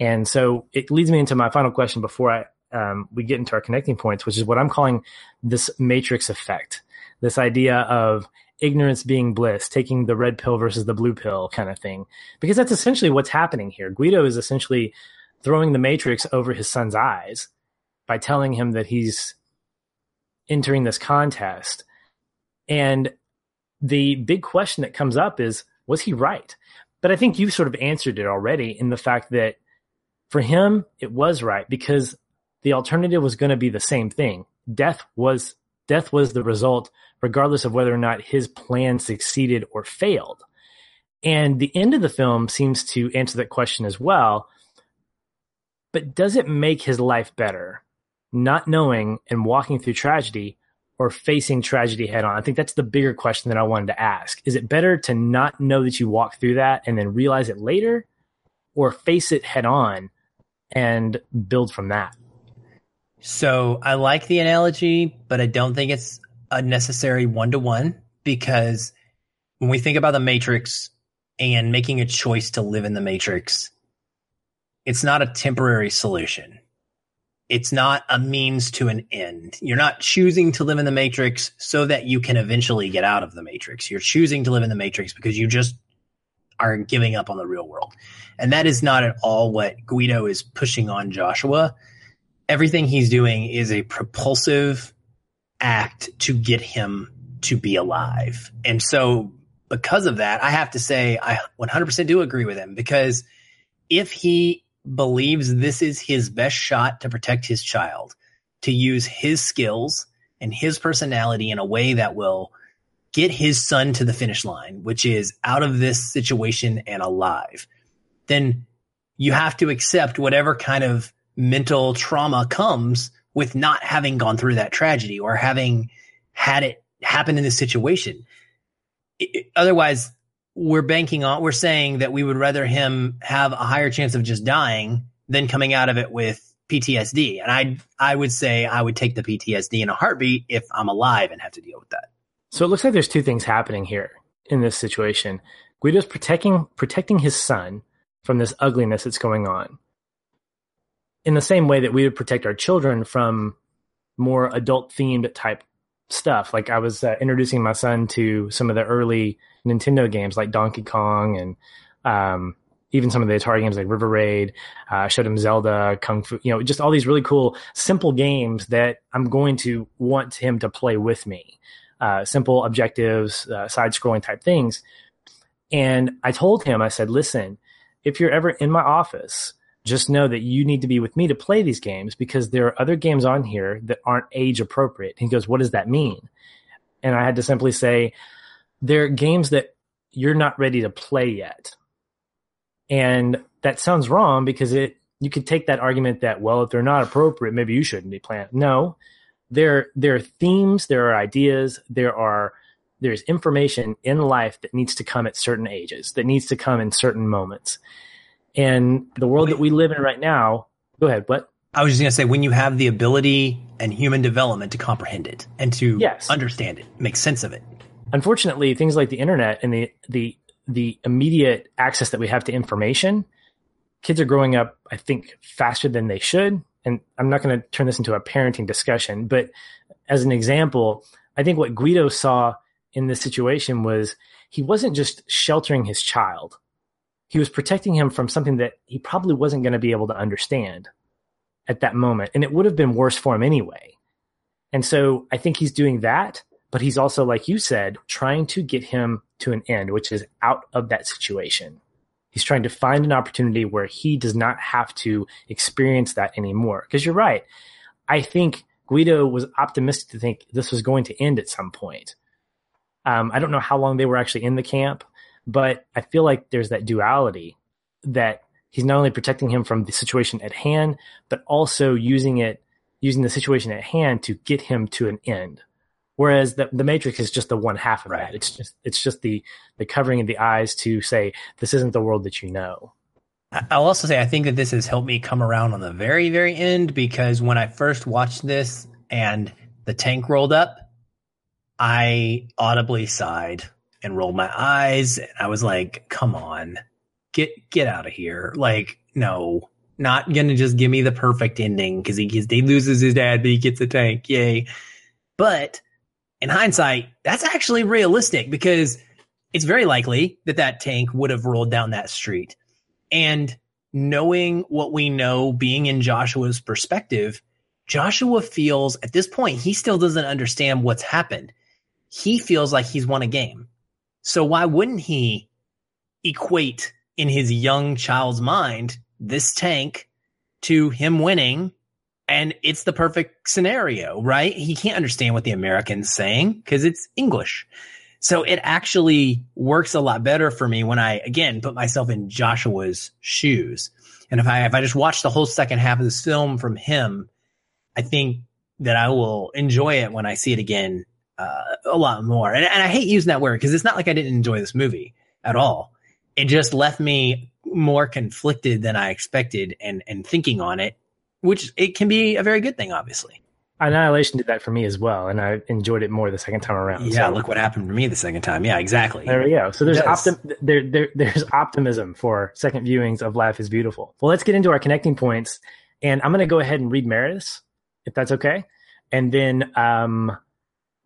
S1: And so it leads me into my final question before I um, we get into our connecting points, which is what I'm calling this matrix effect. This idea of ignorance being bliss, taking the red pill versus the blue pill kind of thing, because that's essentially what's happening here. Guido is essentially throwing the matrix over his son's eyes by telling him that he's entering this contest and the big question that comes up is was he right? But I think you've sort of answered it already in the fact that for him, it was right because the alternative was going to be the same thing. Death was death was the result, regardless of whether or not his plan succeeded or failed. And the end of the film seems to answer that question as well. But does it make his life better, not knowing and walking through tragedy or facing tragedy head on? I think that's the bigger question that I wanted to ask. Is it better to not know that you walk through that and then realize it later or face it head on and build from that?
S2: So I like the analogy, but I don't think it's a necessary one to one because when we think about the Matrix and making a choice to live in the Matrix, it's not a temporary solution. It's not a means to an end. You're not choosing to live in the Matrix so that you can eventually get out of the Matrix. You're choosing to live in the Matrix because you just are giving up on the real world. And that is not at all what Guido is pushing on Joshua. Everything he's doing is a propulsive act to get him to be alive. And so because of that, I have to say I 100% do agree with him because if he believes this is his best shot to protect his child, to use his skills and his personality in a way that will get his son to the finish line, which is out of this situation and alive, then you have to accept whatever kind of mental trauma comes with not having gone through that tragedy or having had it happen in this situation. It, otherwise, we're banking on, we're saying that we would rather him have a higher chance of just dying than coming out of it with PTSD. And I, I would say I would take the PTSD in a heartbeat if I'm alive and have to deal with that.
S1: So it looks like there's two things happening here in this situation. Guido's protecting protecting his son from this ugliness that's going on. In the same way that we would protect our children from more adult themed type stuff. Like I was uh, introducing my son to some of the early Nintendo games like Donkey Kong and um, even some of the Atari games like River Raid. Uh, showed him Zelda, Kung Fu, you know, just all these really cool, simple games that I'm going to want him to play with me. Uh, simple objectives, uh, side scrolling type things. And I told him, I said, listen, if you're ever in my office, just know that you need to be with me to play these games because there are other games on here that aren't age appropriate. he goes, What does that mean? And I had to simply say, There are games that you're not ready to play yet. And that sounds wrong because it you could take that argument that, well, if they're not appropriate, maybe you shouldn't be playing. No. There there are themes, there are ideas, there are there's information in life that needs to come at certain ages, that needs to come in certain moments. And the world that we live in right now, go ahead, what?
S2: I was just going to say, when you have the ability and human development to comprehend it and to
S1: yes.
S2: understand it, make sense of it.
S1: Unfortunately, things like the internet and the, the, the immediate access that we have to information, kids are growing up, I think, faster than they should. And I'm not going to turn this into a parenting discussion, but as an example, I think what Guido saw in this situation was he wasn't just sheltering his child he was protecting him from something that he probably wasn't going to be able to understand at that moment. And it would have been worse for him anyway. And so I think he's doing that, but he's also, like you said, trying to get him to an end, which is out of that situation. He's trying to find an opportunity where he does not have to experience that anymore. Because you're right. I think Guido was optimistic to think this was going to end at some point. Um, I don't know how long they were actually in the camp. But I feel like there's that duality that he's not only protecting him from the situation at hand, but also using it, using the situation at hand to get him to an end. Whereas the, the Matrix is just the one half of right. that. It's just it's just the the covering of the eyes to say this isn't the world that you know.
S2: I'll also say I think that this has helped me come around on the very very end because when I first watched this and the tank rolled up, I audibly sighed and rolled my eyes. And I was like, come on, get, get out of here. Like, no, not going to just give me the perfect ending because he, he loses his dad, but he gets a tank. Yay. But in hindsight, that's actually realistic because it's very likely that that tank would have rolled down that street. And knowing what we know, being in Joshua's perspective, Joshua feels at this point, he still doesn't understand what's happened. He feels like he's won a game. So why wouldn't he equate in his young child's mind this tank to him winning? And it's the perfect scenario, right? He can't understand what the American's saying because it's English. So it actually works a lot better for me when I, again, put myself in Joshua's shoes. And if I, if I just watch the whole second half of this film from him, I think that I will enjoy it when I see it again uh, a lot more. And, and I hate using that word because it's not like I didn't enjoy this movie at all. It just left me more conflicted than I expected and, and thinking on it, which it can be a very good thing, obviously.
S1: Annihilation did that for me as well, and I enjoyed it more the second time around.
S2: Yeah,
S1: so.
S2: look what happened to me the second time. Yeah, exactly.
S1: There we go. So there's
S2: Yes.
S1: optim- there, there there's optimism for second viewings of Life is Beautiful. Well, let's get into our connecting points, and I'm going to go ahead and read Meredith's, if that's okay, and then um,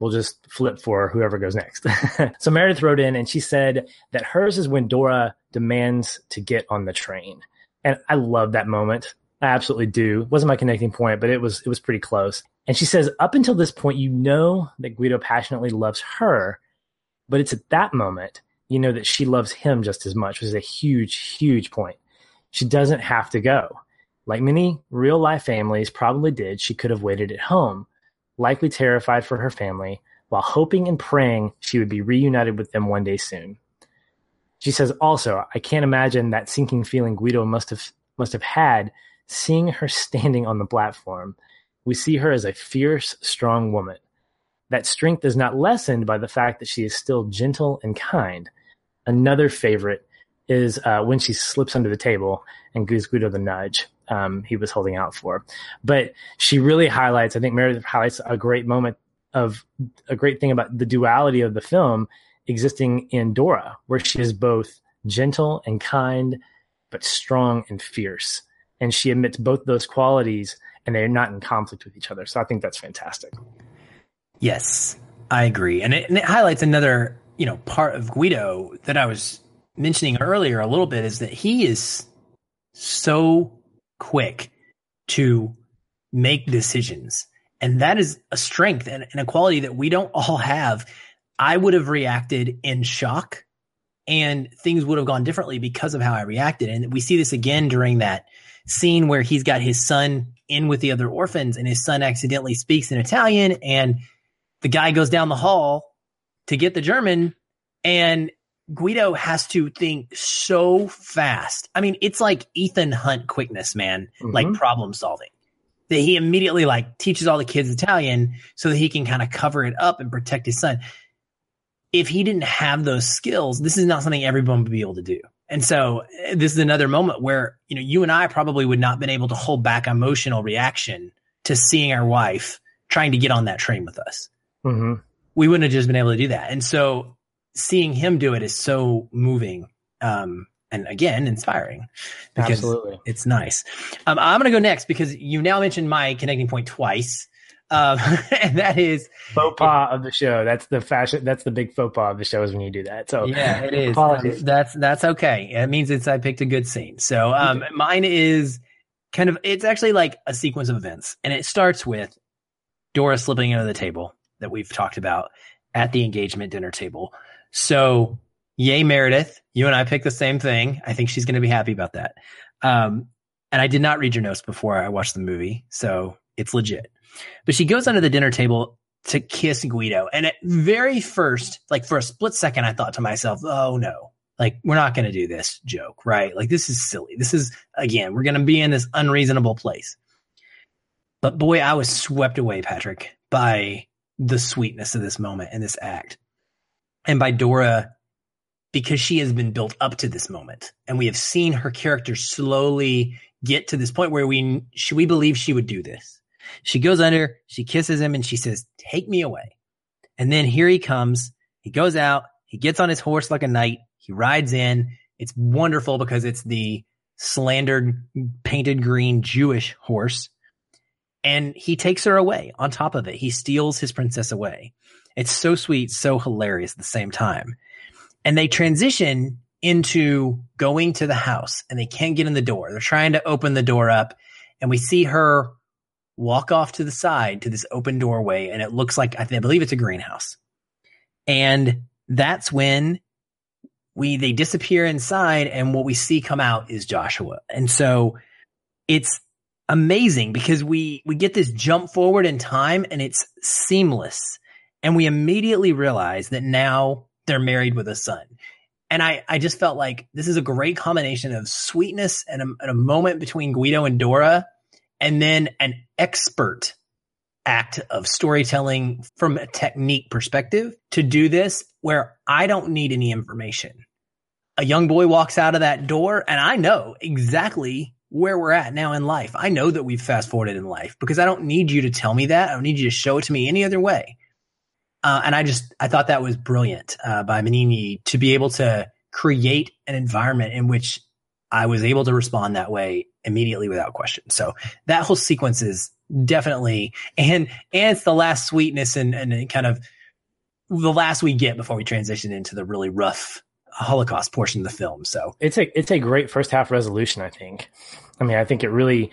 S1: we'll just flip for whoever goes next. so Meredith wrote in, and she said that hers is when Dora demands to get on the train, and I love that moment. I absolutely do. Wasn't my connecting point, but it was it was pretty close. And she says, up until this point, you know that Guido passionately loves her, but it's at that moment you know that she loves him just as much, which is a huge, huge point. She doesn't have to go. Like many real life families probably did, she could have waited at home, likely terrified for her family, while hoping and praying she would be reunited with them one day soon. She says also, I can't imagine that sinking feeling Guido must have must have had seeing her standing on the platform. We see her as a fierce, strong woman. That strength is not lessened by the fact that she is still gentle and kind. Another favorite is uh, when she slips under the table and gives Guido the nudge um, he was holding out for. But she really highlights, I think Meredith highlights a great moment of a great thing about the duality of the film existing in Dora, where she is both gentle and kind, but strong and fierce. And she admits both those qualities and they're not in conflict with each other. So I think that's fantastic.
S2: Yes, I agree, and it, and it highlights another you know part of Guido that I was mentioning earlier a little bit is that he is so quick to make decisions, and that is a strength and, and a quality that we don't all have. I would have reacted in shock, and things would have gone differently because of how I reacted, and we see this again during that scene where he's got his son in with the other orphans, and his son accidentally speaks in Italian and the guy goes down the hall to get the German and Guido has to think so fast. I mean, it's like Ethan Hunt quickness, man,
S1: Mhm.
S2: like problem solving. That he immediately like teaches all the kids Italian so that he can kind of cover it up and protect his son. If he didn't have those skills, this is not something everyone would be able to do. And so eh, this is another moment where, you know, you and I probably would not have been able to hold back emotional reaction to seeing our wife trying to get on that train with us
S1: hmm
S2: we wouldn't have just been able to do that. And so seeing him do it is so moving. Um, and again, inspiring because
S1: Absolutely.
S2: it's nice. Um, I'm going to go next because you now mentioned my connecting point twice. Um, and that is,
S1: Faux pas of the show. That's the fashion. That's the big faux pas of the show is when you do that. So
S2: yeah, it is.
S1: Apologies.
S2: Um, that's, that's okay. It means it's, I picked a good scene. So, um, mine is kind of, it's actually like a sequence of events and it starts with Dora slipping under the table that we've talked about at the engagement dinner table. So, yay, Meredith. You and I picked the same thing. I think she's going to be happy about that. Um, and I did not read your notes before I watched the movie, so it's legit. But she goes under the dinner table to kiss Guido. And at very first, like for a split second, I thought to myself, oh no, like we're not going to do this joke, right? Like this is silly. This is, again, we're going to be in this unreasonable place. But boy, I was swept away, Patrick, by the sweetness of this moment and this act. And by Dora, because she has been built up to this moment. And we have seen her character slowly get to this point where we, she, we believe she would do this. She goes under, she kisses him, and she says, Take me away. And then here he comes. He goes out, he gets on his horse like a knight, he rides in. It's wonderful because it's the slandered, painted green Jewish horse and he takes her away on top of it. He steals his princess away. It's so sweet, so hilarious at the same time. And they transition into going to the house and they can't get in the door. They're trying to open the door up and we see her walk off to the side to this open doorway and it looks like I, I believe it's a greenhouse. And that's when we they disappear inside and what we see come out is Joshua. And so it's amazing because we we get this jump forward in time and it's seamless and we immediately realize that now they're married with a son and i i just felt like this is a great combination of sweetness and a, and a moment between guido and dora and then an expert act of storytelling from a technique perspective to do this where i don't need any information a young boy walks out of that door and i know exactly where we're at now in life. I know that we've fast forwarded in life because I don't need you to tell me that. I don't need you to show it to me any other way. Uh, and I just I thought that was brilliant uh, by Benigni to be able to create an environment in which I was able to respond that way immediately without question. So that whole sequence is definitely and and it's the last sweetness and and kind of the last we get before we transition into the really rough Holocaust portion of the film. So
S1: it's a it's a great first half resolution. I think. I mean, I think it really,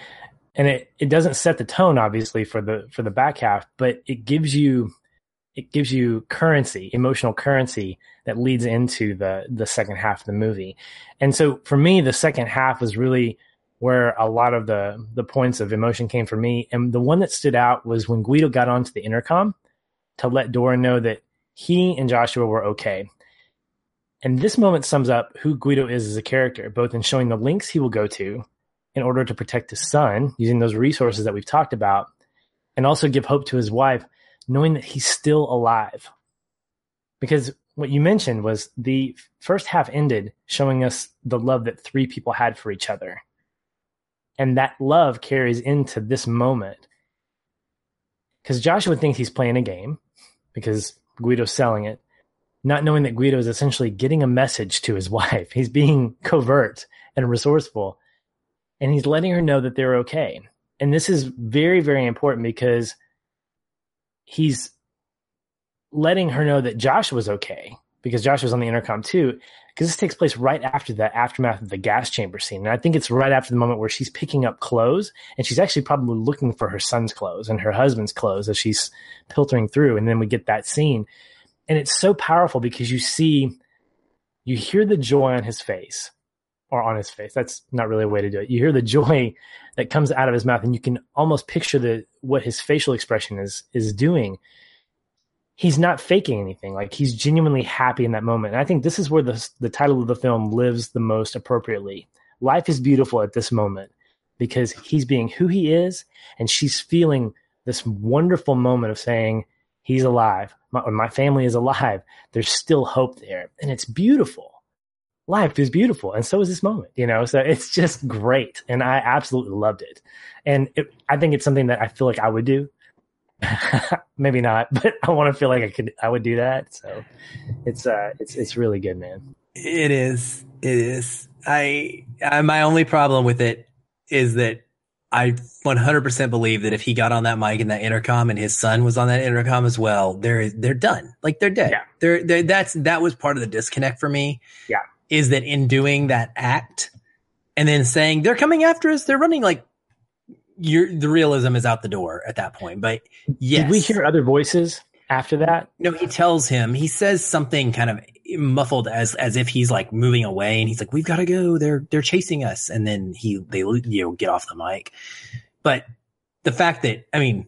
S1: and it it doesn't set the tone obviously for the for the back half, but it gives you it gives you currency, emotional currency that leads into the the second half of the movie. And so for me, the second half was really where a lot of the the points of emotion came for me. And the one that stood out was when Guido got onto the intercom to let Dora know that he and Joshua were okay. And this moment sums up who Guido is as a character, both in showing the links he will go to in order to protect his son using those resources that we've talked about, and also give hope to his wife, knowing that he's still alive. Because what you mentioned was the first half ended showing us the love that three people had for each other. And that love carries into this moment. Because Joshua thinks he's playing a game because Guido's selling it not knowing that Guido is essentially getting a message to his wife. He's being covert and resourceful, and he's letting her know that they're okay. And this is very, very important because he's letting her know that Josh was okay because Josh was on the intercom too. Because this takes place right after the aftermath of the gas chamber scene. And I think it's right after the moment where she's picking up clothes and she's actually probably looking for her son's clothes and her husband's clothes as she's filtering through. And then we get that scene and it's so powerful because you see you hear the joy on his face or on his face that's not really a way to do it you hear the joy that comes out of his mouth and you can almost picture the what his facial expression is is doing he's not faking anything like he's genuinely happy in that moment and i think this is where the the title of the film lives the most appropriately life is beautiful at this moment because he's being who he is and she's feeling this wonderful moment of saying he's alive. My, my family is alive. There's still hope there. And it's beautiful. Life is beautiful. And so is this moment, you know? So it's just great. And I absolutely loved it. And it, I think it's something that I feel like I would do. Maybe not, but I want to feel like I could, I would do that. So it's, uh, it's, it's really good, man.
S2: It is. It is. I, I my only problem with it is that I 100% believe that if he got on that mic and that intercom and his son was on that intercom as well, they're they're done. Like they're dead. Yeah. They're, they're that's that was part of the disconnect for me.
S1: Yeah.
S2: Is that in doing that act and then saying they're coming after us, they're running like you're the realism is out the door at that point. But yes.
S1: Did we hear other voices after that?
S2: No, he tells him, he says something kind of muffled as as if he's like moving away and he's like we've got to go they're they're chasing us and then he they you know get off the mic but the fact that i mean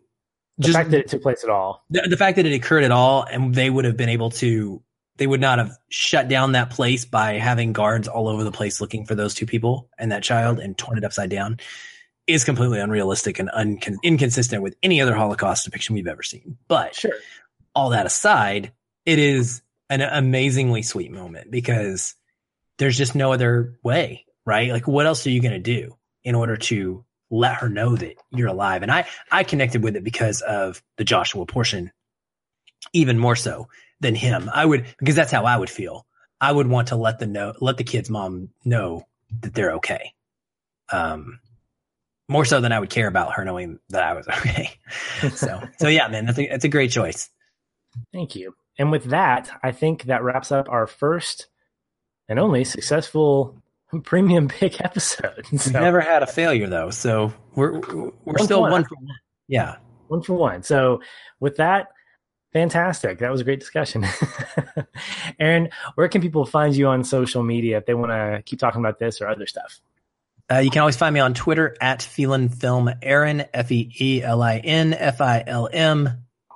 S1: the just, fact that it took place at all
S2: the, the fact that it occurred at all and they would have been able to they would not have shut down that place by having guards all over the place looking for those two people and that child and torn it upside down is completely unrealistic and uncon- inconsistent with any other holocaust depiction we've ever seen but
S1: sure
S2: all that aside it is an amazingly sweet moment because there's just no other way, right? Like, what else are you going to do in order to let her know that you're alive? And I, I connected with it because of the Joshua portion, even more so than him. I would, because that's how I would feel. I would want to let the know, let the kid's mom know that they're okay. Um, more so than I would care about her knowing that I was okay. so, so yeah, man, that's a, that's a great choice.
S1: Thank you. And with that, I think that wraps up our first and only successful premium pick episode.
S2: So, We've never had a failure though, so we're we're one still one for one. Yeah,
S1: one for one. So with that, fantastic. That was a great discussion. Aaron, where can people find you on social media if they want to keep talking about this or other stuff?
S2: Uh, you can always find me on Twitter at Feelin Film Aaron F E E L I N F I L M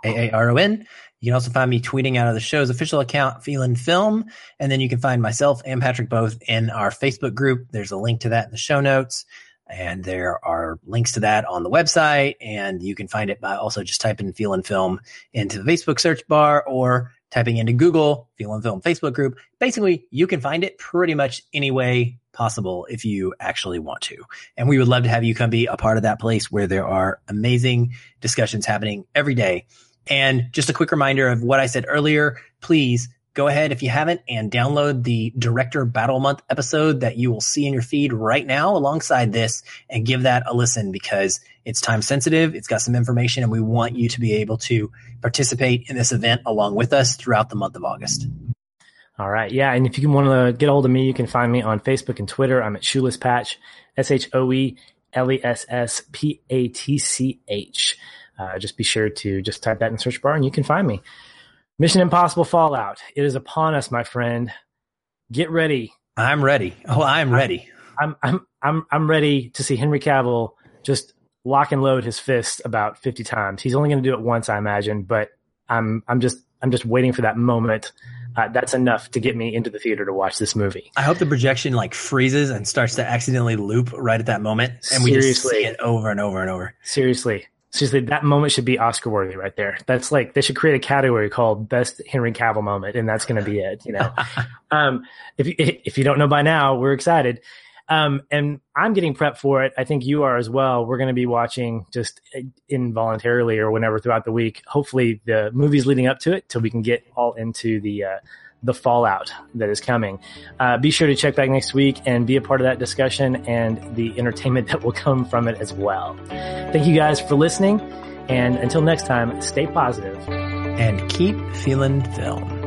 S2: A A R O N. You can also find me tweeting out of the show's official account, Feelin Film. And then you can find myself and Patrick both in our Facebook group. There's a link to that in the show notes. And there are links to that on the website. And you can find it by also just typing Feelin Film into the Facebook search bar or typing into Google, Feelin Film Facebook group. Basically, you can find it pretty much any way possible if you actually want to. And we would love to have you come be a part of that place where there are amazing discussions happening every day. And just a quick reminder of what I said earlier, please go ahead if you haven't and download the director battle month episode that you will see in your feed right now alongside this and give that a listen because it's time sensitive. It's got some information and we want you to be able to participate in this event along with us throughout the month of August.
S1: All right. Yeah. And if you want to get a hold of me, you can find me on Facebook and Twitter. I'm at Shoeless Patch, S H O E L E S S P A T C H. Uh, just be sure to just type that in search bar and you can find me. Mission Impossible Fallout. It is upon us, my friend. Get ready.
S2: I'm ready. Oh, I'm ready.
S1: I'm I'm I'm I'm ready to see Henry Cavill just lock and load his fist about 50 times. He's only going to do it once, I imagine, but I'm I'm just I'm just waiting for that moment. Uh, that's enough to get me into the theater to watch this movie.
S2: I hope the projection like freezes and starts to accidentally loop right at that moment, and we just see it over and over and over.
S1: Seriously, seriously, that moment should be Oscar worthy right there. That's like they should create a category called Best Henry Cavill Moment, and that's going to be it. You know, um, if you, if you don't know by now, we're excited. Um, and I'm getting prepped for it. I think you are as well. We're going to be watching just involuntarily or whenever throughout the week. Hopefully, the movies leading up to it, till we can get all into the uh, the fallout that is coming. Uh, be sure to check back next week and be a part of that discussion and the entertainment that will come from it as well. Thank you guys for listening. And until next time, stay positive
S2: and keep feeling film.